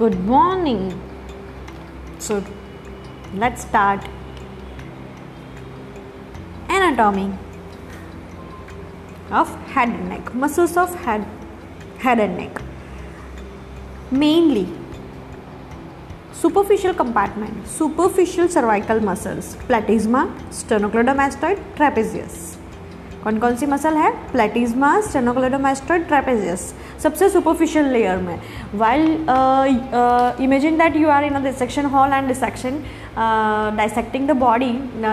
Good morning. So let's start anatomy of head and neck. Muscles of head, head and neck. Mainly superficial compartment, superficial cervical muscles, platysma, sternocleidomastoid, trapezius. कौन कौन सी muscle है? Platysma sternocleidomastoid trapezius सबसे superficial layer में। While imagine that you are in a dissection hall and dissection dissecting the body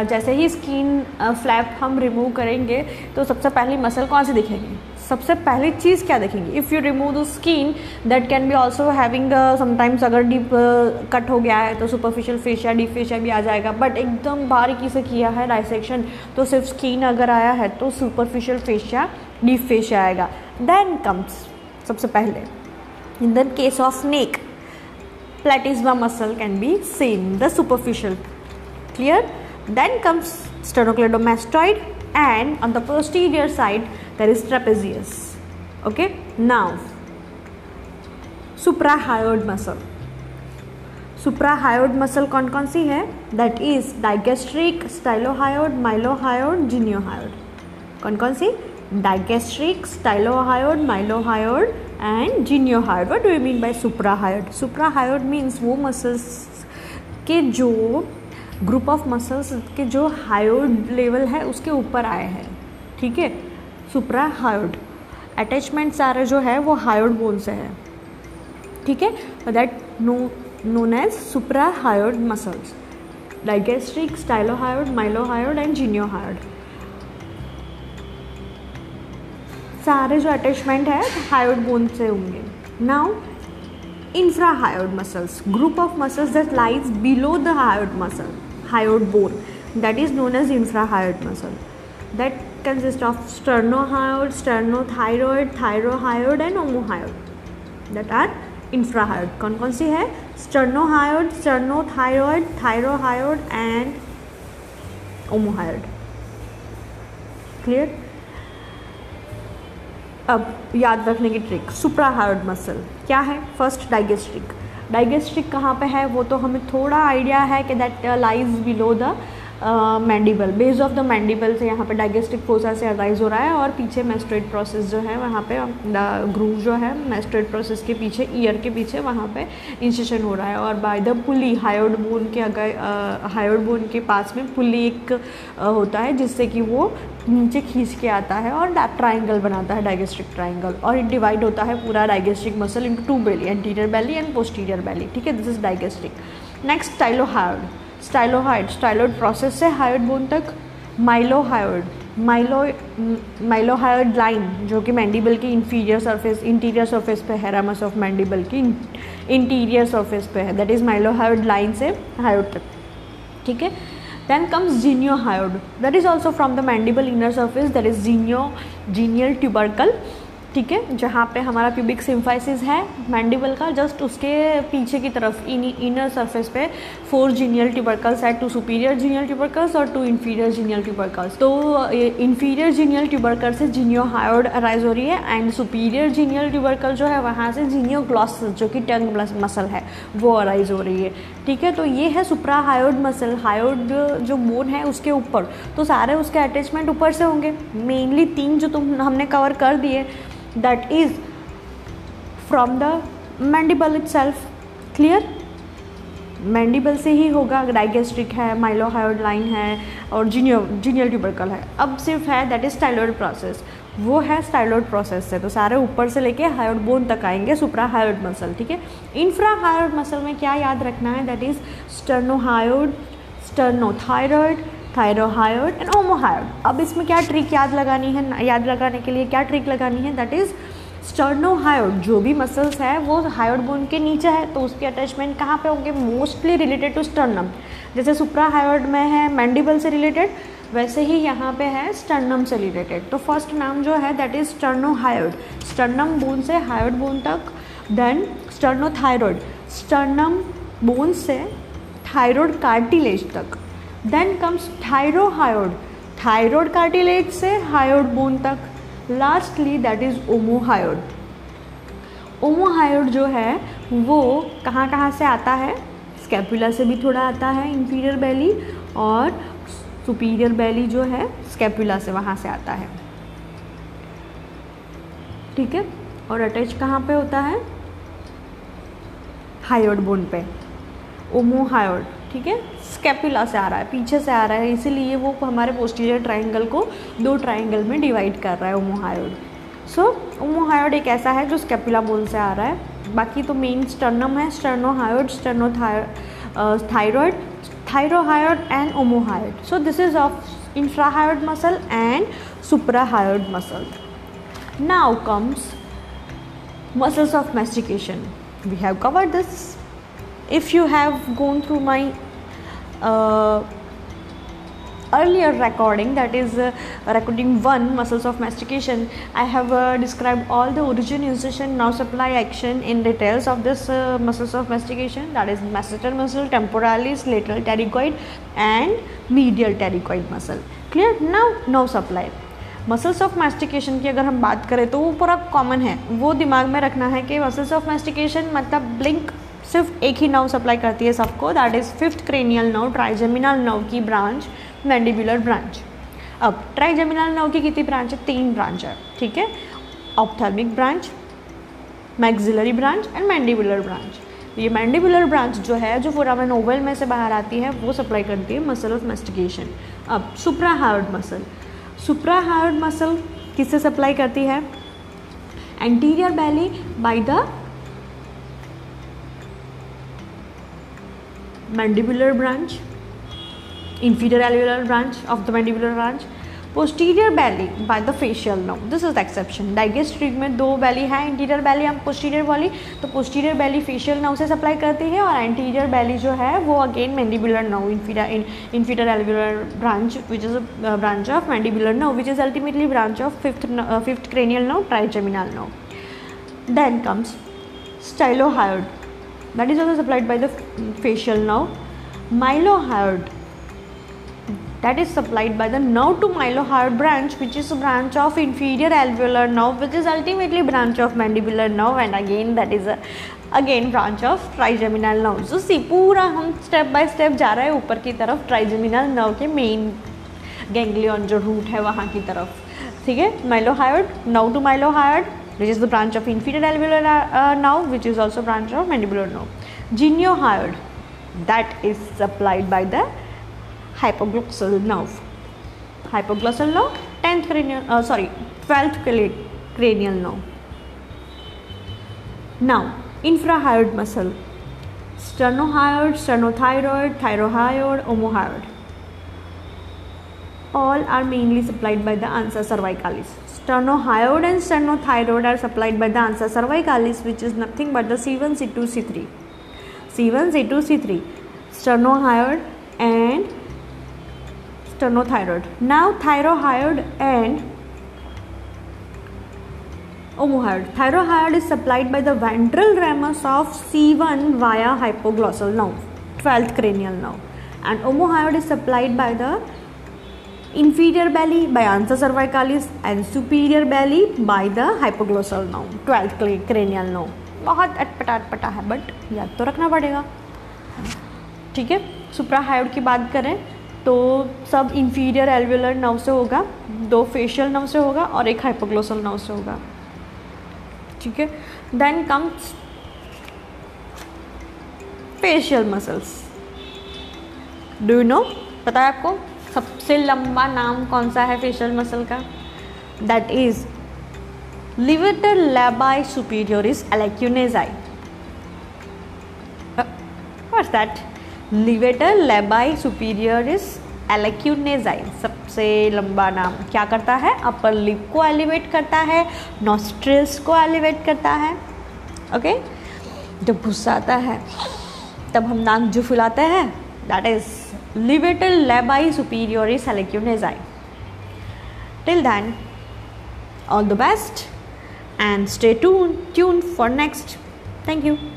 जैसे ही skin flap uh, हम remove करेंगे तो सबसे पहली मसल कौन सी दिखेगी? सबसे पहली चीज़ क्या देखेंगे? If you remove the skin that can be also having sometimes अगर डीप कट uh, हो गया है तो सुपरफिशियल फेशिया डीप फेशिया भी आ जाएगा। बट एकदम बारीकी से किया है डाइसेक्शन तो सिर्फ़ स्किन अगर आया है तो सुपरफिशियल फेशिया डीप फेशिया आएगा। देन कम्स सबसे पहले in the case of neck platysma muscle can be seen the superficial clear? Then comes sternocleidomastoid and on the posterior side, there is trapezius. Okay? Now, suprahyoid muscle. Suprahyoid muscle कौन कौन सी है? That is digastric stylohyoid mylohyoid geniohyoid कौन कौन सी? Digastric stylohyoid mylohyoid and geniohyoid what do you mean by suprahyoid suprahyoid means वो muscles के जो group of muscles के जो हायोड लेवल है, उसके ऊपर आए हैं। ठीक है? सुप्रा हायोड अटैचमेंट सारा जो है, वो हायोड बोन से है। ठीक है? That no known as suprahyoid muscles digastric stylohyoid mylohyoid and genio geniohyoid सारे जो अटैचमेंट है, हायोड बोन से होंगे। Now infrahyoid muscles group of muscles that lies below the hyoid muscle hyoid bone that is known as infrahyoid muscle that consists of sternohyoid sternothyroid thyrohyoid and omohyoid that are infrahyoid कौन कौन सी है sternohyoid sternothyroid thyrohyoid and omohyoid clear अब याद रखने की trick सुप्राहायोड muscle क्या है फ़र्स्ट डाइगेस्ट्रिक डाइगेस्ट्रिक कहाँ पे है, वो तो हमें थोड़ा आइडिया है कि that lies below the mandible base of the mandible से यहाँ पे डाइगेस्टिक फोसा से अराइज हो रहा है और पीछे मेस्ट्रेट प्रोसेस जो है वहाँ पे ग्रूव जो है मेस्ट्रेट प्रोसेस के पीछे ईयर के पीछे वहाँ पे इंसेशन हो रहा है और by the pulley hyoid bone के अगर हायोड बोन के पास में पुली एक uh, होता है जिससे कि वो नीचे खींच के आता है और ट्राइंगल बनाता है डाइगेस्ट्रिक ट्राइंगल और इट डिवाइड होता है पूरा digastric muscle into two belly anterior belly and posterior belly ठीक है? This is digastric next stylohyoid stylohyoid, styloid process से हायोड बोन तक माइलोहायोड माइलो माइलोहायोड लाइन जो कि मैंडिबल की इंफीरियर सरफेस इंटीरियर सरफेस पे है रामस ऑफ़ मैंडिबल की इंटीरियर सरफेस पे है. दैट इज़ माइलोहायोड लाइन से हायोड तक. ठीक है? Then comes geniohyoid that is also from the mandible inner surface. That is genio genial tubercle. ठीक है, जहाँ पे हमारा प्यूबिक सिम्फाइसिस है मैंडिबल का जस्ट उसके पीछे की तरफ़, इन इनर सरफेस पे फोर जीनियल ट्यूबरकल्स है टू सुपीरियर जीनियल ट्यूबरकल्स और टू इन्फीरियर जीनियल ट्यूबरकल्स तो इन्फीरियर जीनियल ट्यूबरकल से जीनियो हायोड अराइज हो रही है एंड सुपीरियर जीनियल ट्यूबरकल जो है, वहाँ से जीनियो ग्लॉस जो कि टंग मसल है, वो अराइज हो रही है. ठीक है तो ये है सुप्रा हायोड मसल हायोड जो बोन है उसके ऊपर. तो सारे उसके अटैचमेंट ऊपर से होंगे. मेनली तीन जो तुम, हमने कवर कर दिए that is from the mandible itself. Clear? Mandible से ही होगा डाइगेस्ट्रिक है माइलोहायोड लाइन है, और जीनियो जीनियल ट्यूबरकल है। अब सिर्फ़ है दैट इज़ स्टाइलोड प्रोसेस वो है स्टाइलोड प्रोसेस से तो सारे ऊपर से लेके हायोड बोन तक आएँगे सुप्रा हायोड मसल ठीक है? इंफ्रा हायोड मसल में क्या याद रखना है? That is sternohyoid sternothyroid thyrohyoid and omohyoid अब इसमें क्या ट्रिक याद लगानी है? याद लगाने के लिए क्या ट्रिक लगानी है? दैट इज़ स्टर्नोहायोड जो भी मसल्स है, वो हायोड बोन के नीचे है तो उसके अटैचमेंट कहाँ पे होंगे? मोस्टली रिलेटेड टू स्टर्नम जैसे सुप्रा हायोड में है मैंडिबल से रिलेटेड वैसे ही यहाँ पे है स्टर्नम से रिलेटेड तो फ़र्स्ट नाम जो है that is sternohyoid sternum bone से हायोड बोन तक देन स्टर्नोथायरॉयड स्टर्नम बोन से थायरॉयड कार्टिलेज तक. Then comes thyrohyoid thyroid cartilage से हायोड बोन तक. Lastly that is omohyoid omohyoid जो है, वो कहाँ कहाँ से आता है? स्कैपुला से भी थोड़ा आता है इंफीरियर बैली और सुपीरियर बैली जो है स्कैपुला से वहाँ से आता है. ठीक है? और अटैच कहाँ पे होता है? हायोड बोन पे. ओमो हायोड ठीक है? स्केपुला से आ रहा है, पीछे से आ रहा है, इसीलिए वो हमारे पोस्टीरियर ट्राइंगल को दो ट्राइंगल में डिवाइड कर रहा है ओमोहायोड सो ओमोहायोड एक ऐसा है जो स्केपुला बोन से आ रहा है। बाकी तो मेन स्टर्नम है sternohyoid sternothyroid thyrohyoid and omohyoid so this is of infrahyoid muscle and suprahyoid muscle now comes muscles of mastication we have covered this if you have gone through my earlier recording that is uh, recording 1 muscles of mastication i have uh, described all the origin insertion now supply action in details of this uh, muscles of mastication that is masseter muscle temporalis lateral pterygoid and medial pterygoid muscle clear now now supply muscles of mastication की अगर हम बात करें तो वो पूरा common है वो दिमाग में रखना है कि मसल्स ऑफ़ मैस्टिकेशन मतलब ब्लिंक सिर्फ़ एक ही नव सप्लाई करती है सबको that is fifth cranial nerve trigeminal nerve की ब्रांच मैंडिबुलर ब्रांच अब ट्राइजेमिनल नव की कितनी ब्रांच है? तीन ब्रांच है, ठीक है? Ophthalmic branch maxillary branch and mandibular branch ये मैंडिबुलर ब्रांच जो है, जो फोरामेन ओवल में से बाहर आती है, वो सप्लाई करती है मसल ऑफ़ मेस्टिकेशन अब suprahyoid muscle suprahyoid muscle किससे सप्लाई करती है? Anterior belly by the mandibular branch inferior alveolar branch of the mandibular branch posterior belly by the facial nerve this is the exception digastric में दो belly है interior belly हम posterior वाली तो posterior belly facial nerve से supply करती है और anterior belly जो है वो again mandibular nerve inferior in, inferior alveolar branch which is a uh, branch of mandibular nerve which is ultimately branch of fifth uh, fifth cranial nerve trigeminal nerve then comes stylohyoid that is also supplied by the facial nerve mylohyoid that is supplied by the nerve to mylohyoid branch which is a branch of inferior alveolar nerve which is ultimately branch of mandibular nerve and again that is a again branch of trigeminal nerve जो सी पूरा हम step by step जा रहे हैं ऊपर की तरफ़ ट्राइजेमिनल नर्व के मेन गैंग्लियन जो रूट है वहाँ की तरफ़ ठीक है mylohyoid nerve to mylohyoid which is the branch of inferior alveolar uh, nerve which is also branch of mandibular nerve. Geniohyoid that is supplied by the hypoglossal nerve. Hypoglossal nerve 10th cranial uh, sorry 12th cranial nerve. Now infrahyoid muscle sternohyoid, sternothyroid, thyrohyoid, omohyoid all are mainly supplied by the ansa cervicalis. Sternohyoid and sternothyroid are supplied by the ansa cervicalis which is nothing but the C1, C2, C3. C1, C2, C3. Sternohyoid and sternothyroid. Now thyrohyoid and omohyoid. Thyrohyoid is supplied by the ventral ramus of C1 via hypoglossal nerve, 12th cranial nerve. And omohyoid is supplied by the inferior belly by ansa cervicalis and superior belly by the hypoglossal nerve 12th cranial nerve. बहुत अटपटा अटपटा है but याद तो रखना पड़ेगा। ठीक है? सुप्रा हाइड की बात करें तो सब इंफीरियर एल्वुलर नर्व से होगा, दो फेशियल नर्व से होगा और एक हाइपोग्लोसल नर्व से होगा। ठीक है? Then comes facial muscles do know पता है आपको? सबसे लंबा नाम कौन सा है फेशियल मसल का? That is levator labii superioris alaeque nasi that levator labii superioris alaeque nasi सबसे लंबा नाम क्या करता है? अपर लिप को एलिवेट करता है नॉस्ट्रिल्स को एलिवेट करता है। ओके जब गुस्सा आता है, तब हम नाक जो फुलाते हैं that is levator labii superioris selecunezae. Till then, all the best and stay tuned, tuned for next. Thank you.